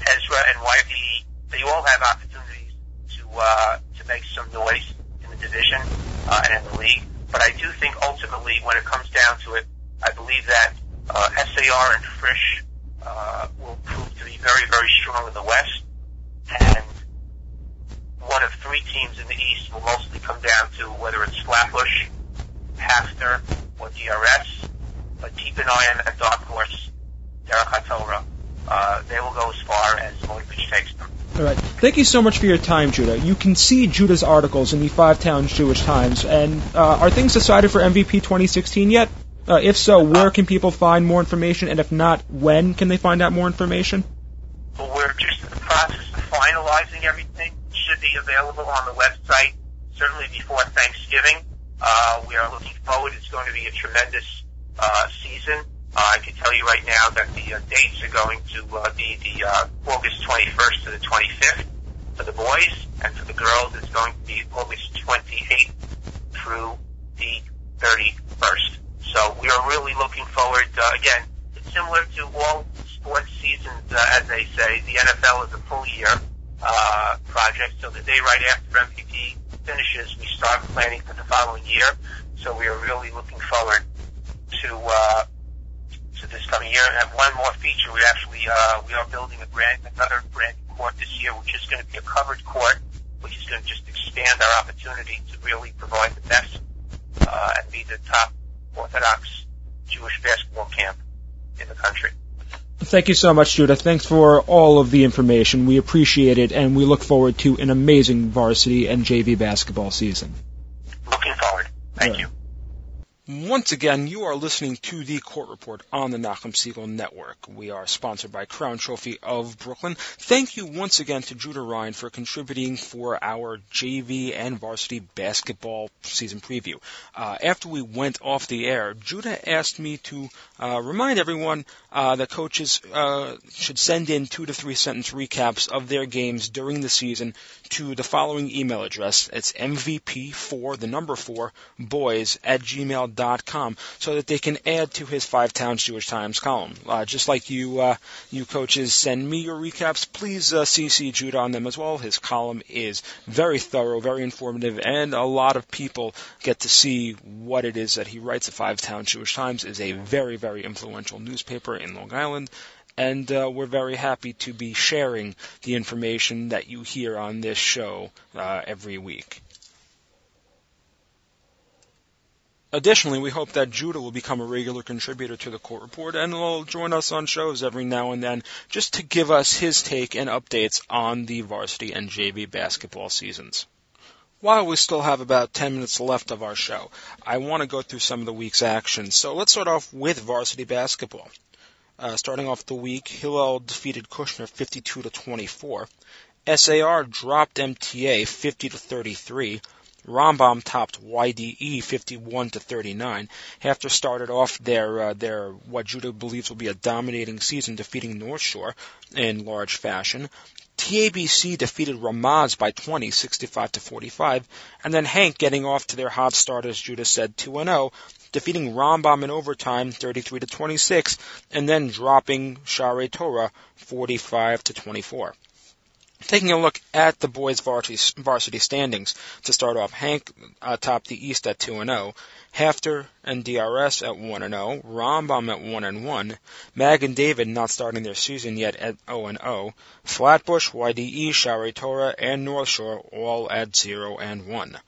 Ezra and YDE, they all have opportunities to uh, to make some noise in the division uh, and in the league. But I do think ultimately, when it comes down to it, I believe that uh, SAR and Frisch uh, will prove to be very, very strong in the West, and one of three teams in the East will mostly come down to whether it's Flatbush, HAFTR, or DRS. But keep an eye on that dark horse, Derech HaTorah. Uh, they will go as far as Matovich takes them. All right. Thank you so much for your time, Judah. You can see Judah's articles in the Five Towns Jewish Times. And uh, are things decided for MVP 2016 yet? Uh, if so, where can people find more information? And if not, when can they find out more information? Well, we're just in the process of finalizing everything. It should be available on the website certainly before Thanksgiving. Uh, we are looking forward. It's going to be a tremendous uh, season. Uh, I can tell you right now that the uh, dates are going to uh, be the uh, August 21st to the 25th for the boys, and for the girls it's going to be August 28th through the 31st. So we are really looking forward. Uh, again, it's similar to all sports seasons, uh, as they say. The NFL is a full year uh, project, so the day right after MVP finishes, we start planning for the following year. So we are really looking forward to uh, this coming year. And have one more feature. We actually uh, we are building a brand another brand court this year, which is going to be a covered court, which is going to just expand our opportunity to really provide the best uh, and be the top Orthodox Jewish basketball camp in the country. Thank you so much, Judah. Thanks for all of the information. We appreciate it, and we look forward to an amazing varsity and JV basketball season. Looking forward. Thank you. Once again, you are listening to the Court Report on the Nachum Segal Network. We are sponsored by Crown Trophy of Brooklyn. Thank you once again to Judah Rhine for contributing for our JV and varsity basketball season preview. Uh, after we went off the air, Judah asked me to uh, remind everyone uh, that coaches uh, should send in two to three sentence recaps of their games during the season to the following email address. It's MVP4, the number 4, boys at gmail com so that they can add to his Five Towns Jewish Times column. Uh, just like you, uh, you coaches send me your recaps, please uh, CC Judah on them as well. His column is very thorough, very informative, and a lot of people get to see what it is that he writes. The Five Towns Jewish Times is a very, very influential newspaper in Long Island and uh, we're very happy to be sharing the information that you hear on this show uh, every week. Additionally, we hope that Judah will become a regular contributor to the court report and will join us on shows every now and then just to give us his take and updates on the varsity and JV basketball seasons. While we still have about 10 minutes left of our show, I want to go through some of the week's action. So let's start off with varsity basketball. Uh, starting off the week, Hillel defeated Kushner 52 to 24. SAR dropped MTA 50 to 33. Rambam topped YDE 51 to 39 after started off their uh, their what Judah believes will be a dominating season, defeating North Shore in large fashion. TABC defeated Ramaz by 20, 65 to 45, and then HANC getting off to their hot start, as Judah said, 2 0, defeating Rambam in overtime, 33 to 26, and then dropping Shaare Torah, 45 to 24. Taking a look at the boys' varsity standings to start off, HANC uh, topped the East at 2 and 0, HAFTR and DRS at 1 and 0, Rambam at 1 and 1, and David not starting their season yet at 0 and 0, Flatbush, YDE, Shaare Torah, and North Shore all at 0 and 1.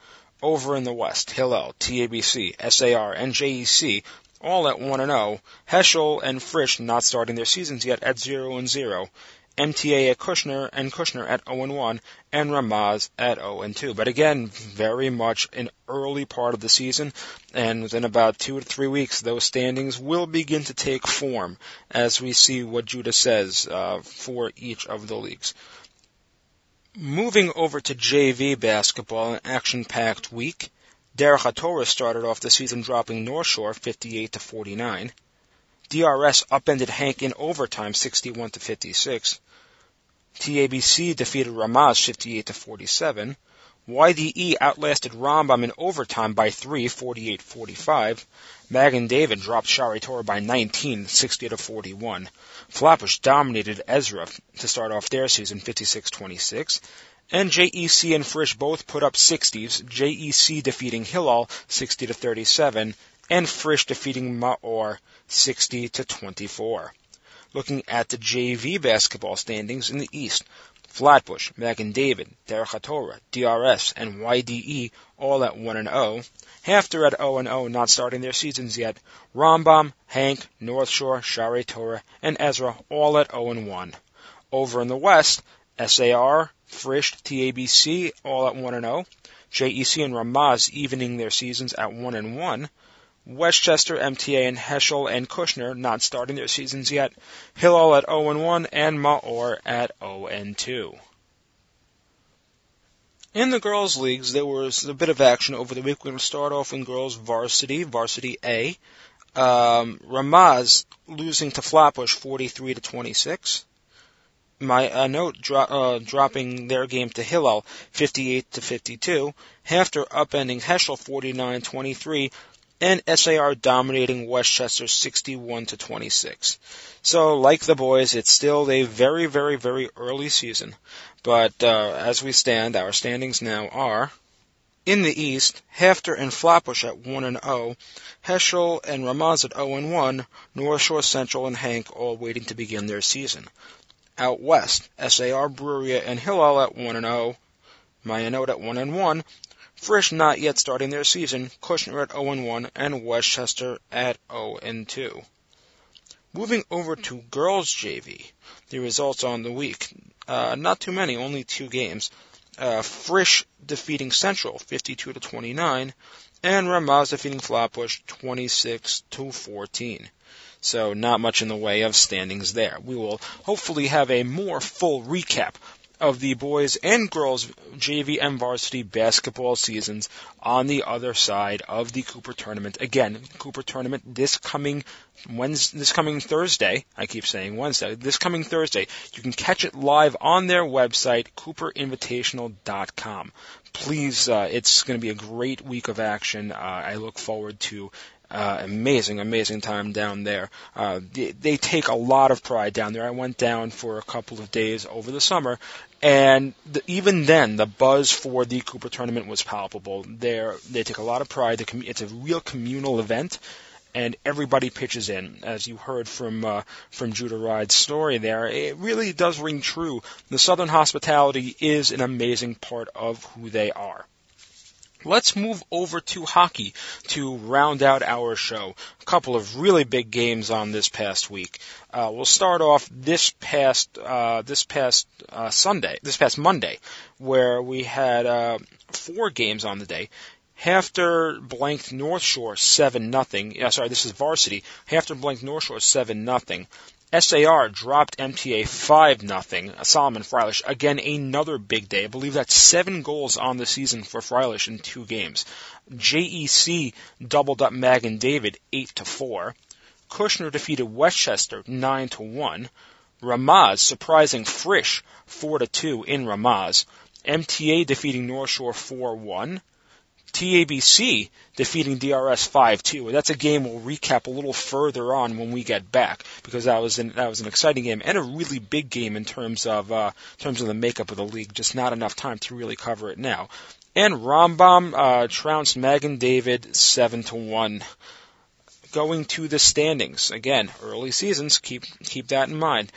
Over in the West, Hillel, TABC, SAR, and JEC all at 1 and 0, Heschel and Frisch not starting their seasons yet at 0 and 0, MTA at Kushner and Kushner at 0 and 1 and Ramaz at 0 and 2. But again, very much an early part of the season, and within about two to three weeks, those standings will begin to take form as we see what Judah says uh, for each of the leagues. Moving over to JV basketball, an action-packed week. Derech HaTorah started off the season dropping North Shore 58 to 49. DRS upended HANC in overtime 61 to 56. TABC defeated Ramaz 58 to 47. YDE outlasted Rambam in overtime by 3, 48-45. Magen David dropped Shaare Torah by 19, 60 to 41. Flatbush dominated Ezra to start off their season 56-26. And JEC and Frisch both put up 60s, JEC defeating Hillel 60 to 37, and Frisch defeating Maor 60 to 24. Looking at the JV basketball standings in the East, Flatbush, Magen David, Derech HaTorah, DRS, and YDE all at 1 and 0. HAFTR at 0 and 0, not starting their seasons yet. Rambam, HANC, North Shore, Shaare Torah, and Ezra all at 0 and 1. Over in the West, SAR, Frisch, TABC all at 1 and 0. JEC and Ramaz evening their seasons at 1 and 1. Westchester, MTA, and Heschel and Kushner not starting their seasons yet. Hillel at 0-1 and Maor at 0-2. In the girls' leagues, there was a bit of action over the week. We're going to start off in girls' varsity, varsity A. Um, Ramaz losing to Flatbush 43 to 26. My uh, note dro- uh, dropping their game to Hillel 58 to 52. HAFTR upending Heschel 49-23 and SAR dominating Westchester 61 to 26. So, like the boys, it's still a very, very, very early season. But uh, as we stand, our standings now are in the East, HAFTR and Flatbush at 1 and 0, Heschel and Ramaz at 0 and 1, North Shore Central and HANC all waiting to begin their season. Out West, SAR Bruriah and Hillel at 1 and 0, Mayanot at 1 and 1, Frisch not yet starting their season, Kushner at 0-1 and Westchester at 0-2. Moving over to girls JV, the results on the week. Uh, not too many, only two games. Uh, Frisch defeating Central 52 to 29, and Ramaz defeating Flatbush 26 to 14. So not much in the way of standings there. We will hopefully have a more full recap of the boys and girls JV and varsity basketball seasons on the other side of the Cooper tournament. Again, Cooper tournament this coming Wednesday, this coming Thursday. I keep saying Wednesday. This coming Thursday, you can catch it live on their website, CooperInvitational.com. Please, uh, it's going to be a great week of action. Uh, I look forward to uh, amazing, amazing time down there. Uh, they, they take a lot of pride down there. I went down for a couple of days over the summer, and the, even then, the buzz for the Cooper tournament was palpable. They they take a lot of pride. It's a real communal event, and everybody pitches in. As you heard from uh, from Judah Rhine's story there, it really does ring true. The Southern hospitality is an amazing part of who they are. Let's move over to hockey to round out our show. A couple of really big games on this past week. Uh, we'll start off this past uh, this past uh, Sunday, this past Monday, where we had uh, four games on the day. HAFTR blanked North Shore seven nothing. Yeah, sorry, this is varsity. HAFTR blanked North Shore seven nothing. SAR dropped MTA 5 nothing. Solomon Freilich, again, another big day. I believe that's seven goals on the season for Freilich in two games. JEC doubled up Magen David 8 to 4. Kushner defeated Westchester 9 to 1. Ramaz surprising Frisch 4 to 2 in Ramaz. MTA defeating North Shore 4 1. TABC defeating DRS 5-2. That's a game we'll recap a little further on when we get back because that was an, that was an exciting game and a really big game in terms of uh, in terms of the makeup of the league. Just not enough time to really cover it now. And Rambam uh, trounced Magen David seven to one. Going to the standings again, early seasons. Keep keep that in mind.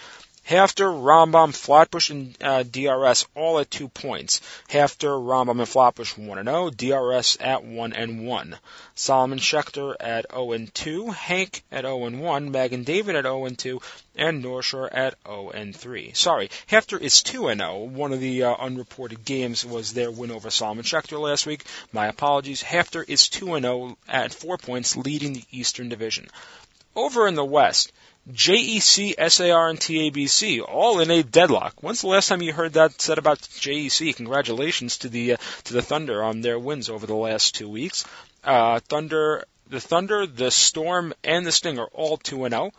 HAFTR, Rambam, Flatbush, and uh, DRS all at two points. HAFTR, Rambam, and Flatbush 1 and 0. DRS at 1 and 1. Solomon Schechter at 0 and 2. HANC at 0 and 1. Magen David at 0 and 2. And North Shore at 0 and 3. Sorry, HAFTR is 2 and 0. One of the uh, unreported games was their win over Solomon Schechter last week. My apologies. HAFTR is 2 and 0 at 4 points, leading the Eastern Division. Over in the West, JEC, SAR, and TABC all in a deadlock. When's the last time you heard that said about JEC? Congratulations to the uh, to the Thunder on their wins over the last two weeks. Uh, Thunder, the Thunder, the Storm, and the Sting are all two and zero.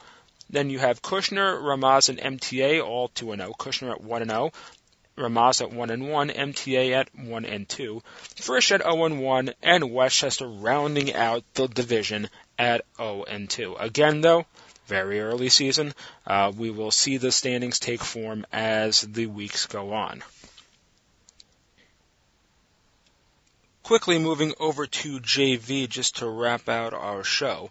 Then you have Kushner, Ramaz, and MTA all 2 and 0. Kushner at 1 and 0. Ramaz at 1 and 1, MTA at 1 and 2, Frisch at 0 and 1, and Westchester rounding out the division at 0 and 2. Again, though, very early season. Uh, we will see the standings take form as the weeks go on. Quickly moving over to JV just to wrap out our show.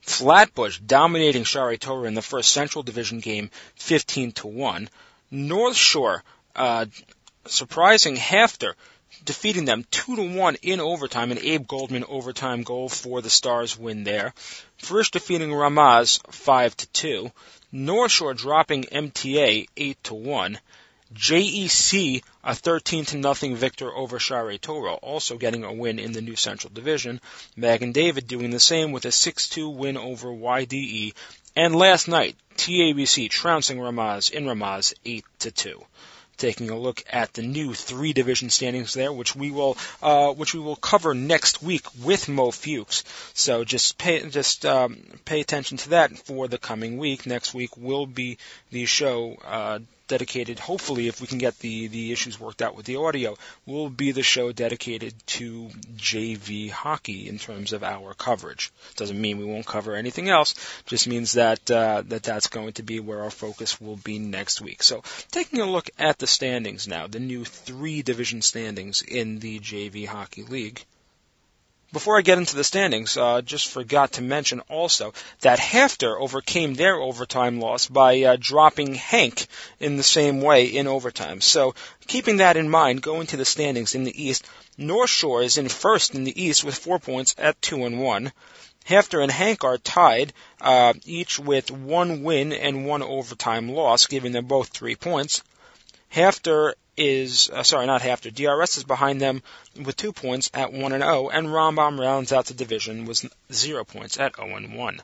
Flatbush dominating Shaare in the first Central Division game 15 to 1. North Shore uh, surprising HAFTR defeating them 2 to 1 in overtime, an Abe Goldman overtime goal for the Stars win there. Frisch defeating Ramaz 5 to 2. North Shore dropping MTA 8 to 1. JEC a 13 to nothing victor over Shaare Torah, also getting a win in the new Central Division. Magen David doing the same with a 6-2 win over YDE. And last night, TABC trouncing Ramaz in Ramaz 8 to 2 taking a look at the new three division standings there, which we will uh, which we will cover next week with Mo Fuchs. So just pay just um, pay attention to that for the coming week. Next week will be the show uh, dedicated, hopefully, if we can get the, the issues worked out with the audio, will be the show dedicated to JV hockey in terms of our coverage. Doesn't mean we won't cover anything else, just means that, uh, that that's going to be where our focus will be next week. So, taking a look at the standings now, the new three division standings in the JV Hockey League. Before I get into the standings, uh, just forgot to mention also that HAFTR overcame their overtime loss by uh, dropping HANC in the same way in overtime. So, keeping that in mind, going to the standings in the East, North Shore is in first in the East with four points at two and one. HAFTR and HANC are tied, uh, each with one win and one overtime loss, giving them both three points. HAFTR is uh, sorry, not HAFTR. DRS is behind them with two points at one and zero, oh, and Rambam rounds out the division with zero points at zero and one.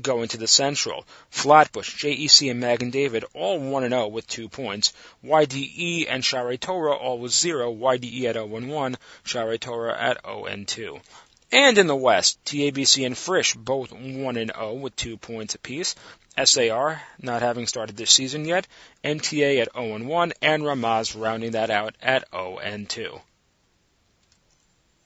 Going to the Central, Flatbush, JEC, and Magen David all one and zero with two points. YDE and Shaare Torah all with zero. YDE at zero and one, Shaare Torah at zero and two. And in the West, TABC and Frisch both 1 and 0 with 2 points apiece. SAR not having started this season yet, MTA at 0 and 1, and Ramaz rounding that out at 0 and 2.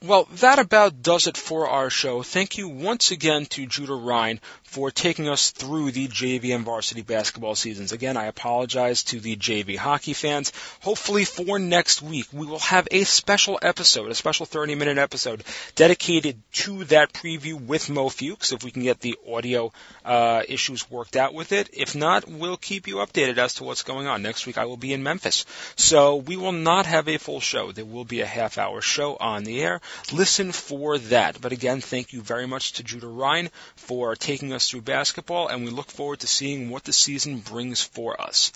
Well, that about does it for our show. Thank you once again to Judah Rhine for taking us through the JV and varsity basketball seasons. Again, I apologize to the JV hockey fans. Hopefully for next week, we will have a special episode, a special 30 minute episode dedicated to that preview with Mo Fuchs if we can get the audio uh, issues worked out with it. If not, we'll keep you updated as to what's going on. Next week I will be in Memphis. So we will not have a full show. There will be a half hour show on the air. Listen for that. But again, thank you very much to Judah Rhine for taking us through basketball, and we look forward to seeing what the season brings for us.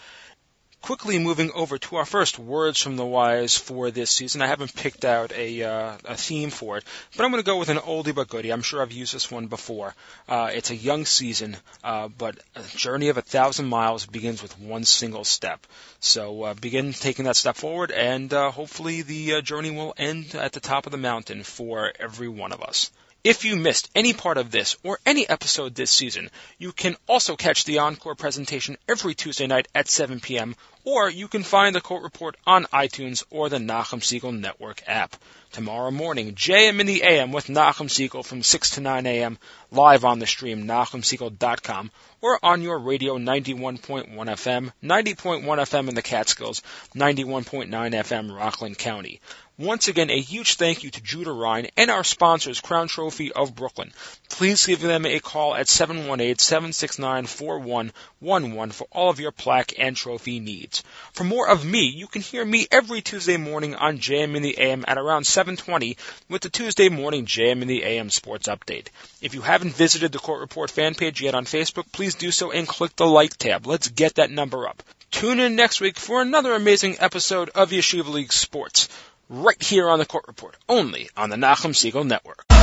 Quickly moving over to our first words from the wise for this season. I haven't picked out a uh, a theme for it, but I'm going to go with an oldie but goodie. I'm sure I've used this one before. Uh, it's a young season, uh, but a journey of a thousand miles begins with one single step. So uh, begin taking that step forward, and uh, hopefully the uh, journey will end at the top of the mountain for every one of us. If you missed any part of this or any episode this season, you can also catch the encore presentation every Tuesday night at 7 p.m. or you can find the court report on iTunes or the Nachum Segal Network app. Tomorrow morning, JM in the AM with Nachum Segal from 6 to 9 a.m. live on the stream, NachumSegal.com or on your radio 91.1 FM, 90.1 FM in the Catskills, 91.9 FM Rockland County. Once again, a huge thank you to Judah Rhine and our sponsors, Crown Trophy of Brooklyn. Please give them a call at 718-769-4111 for all of your plaque and trophy needs. For more of me, you can hear me every Tuesday morning on JM in the AM at around 720 with the Tuesday morning JM in the AM Sports Update. If you haven't visited the Court Report fan page yet on Facebook, please do so and click the like tab. Let's get that number up. Tune in next week for another amazing episode of Yeshiva League Sports right here on the Court Report, only on the Nachum Segal Network.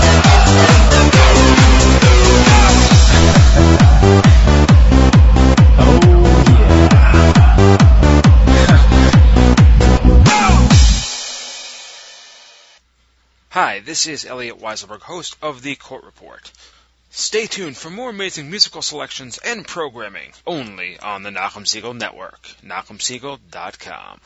Hi, this is Elliot Weiselberg, host of the Court Report. Stay tuned for more amazing musical selections and programming only on the Nachum Segal Network. NachumSegal.com.